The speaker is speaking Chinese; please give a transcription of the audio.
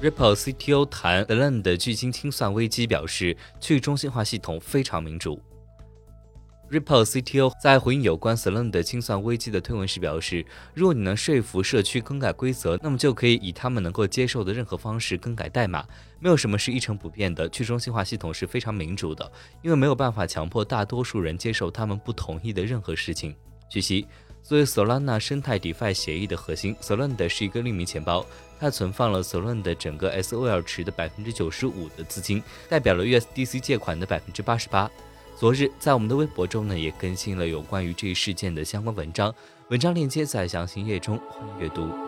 Ripple CTO 谈 Solana 的巨鲸清算危机，表示去中心化系统非常民主。Ripple CTO 在回应有关 Solana 的清算危机的推文时表示，如果你能说服社区更改规则，那么就可以以他们能够接受的任何方式更改代码。没有什么是一成不变的，去中心化系统是非常民主的，因为没有办法强迫大多数人接受他们不同意的任何事情。据悉。作为 Solana 生态 DeFi 协议的核心，Solana 是一个匿名钱包，它存放了 Solana 的整个 SOL 池的百分之九十五的资金，代表了 USDC 借款的百分之八十八。昨日在我们的微博中呢，也更新了有关于这一事件的相关文章，文章链接在详情页中，欢迎阅读。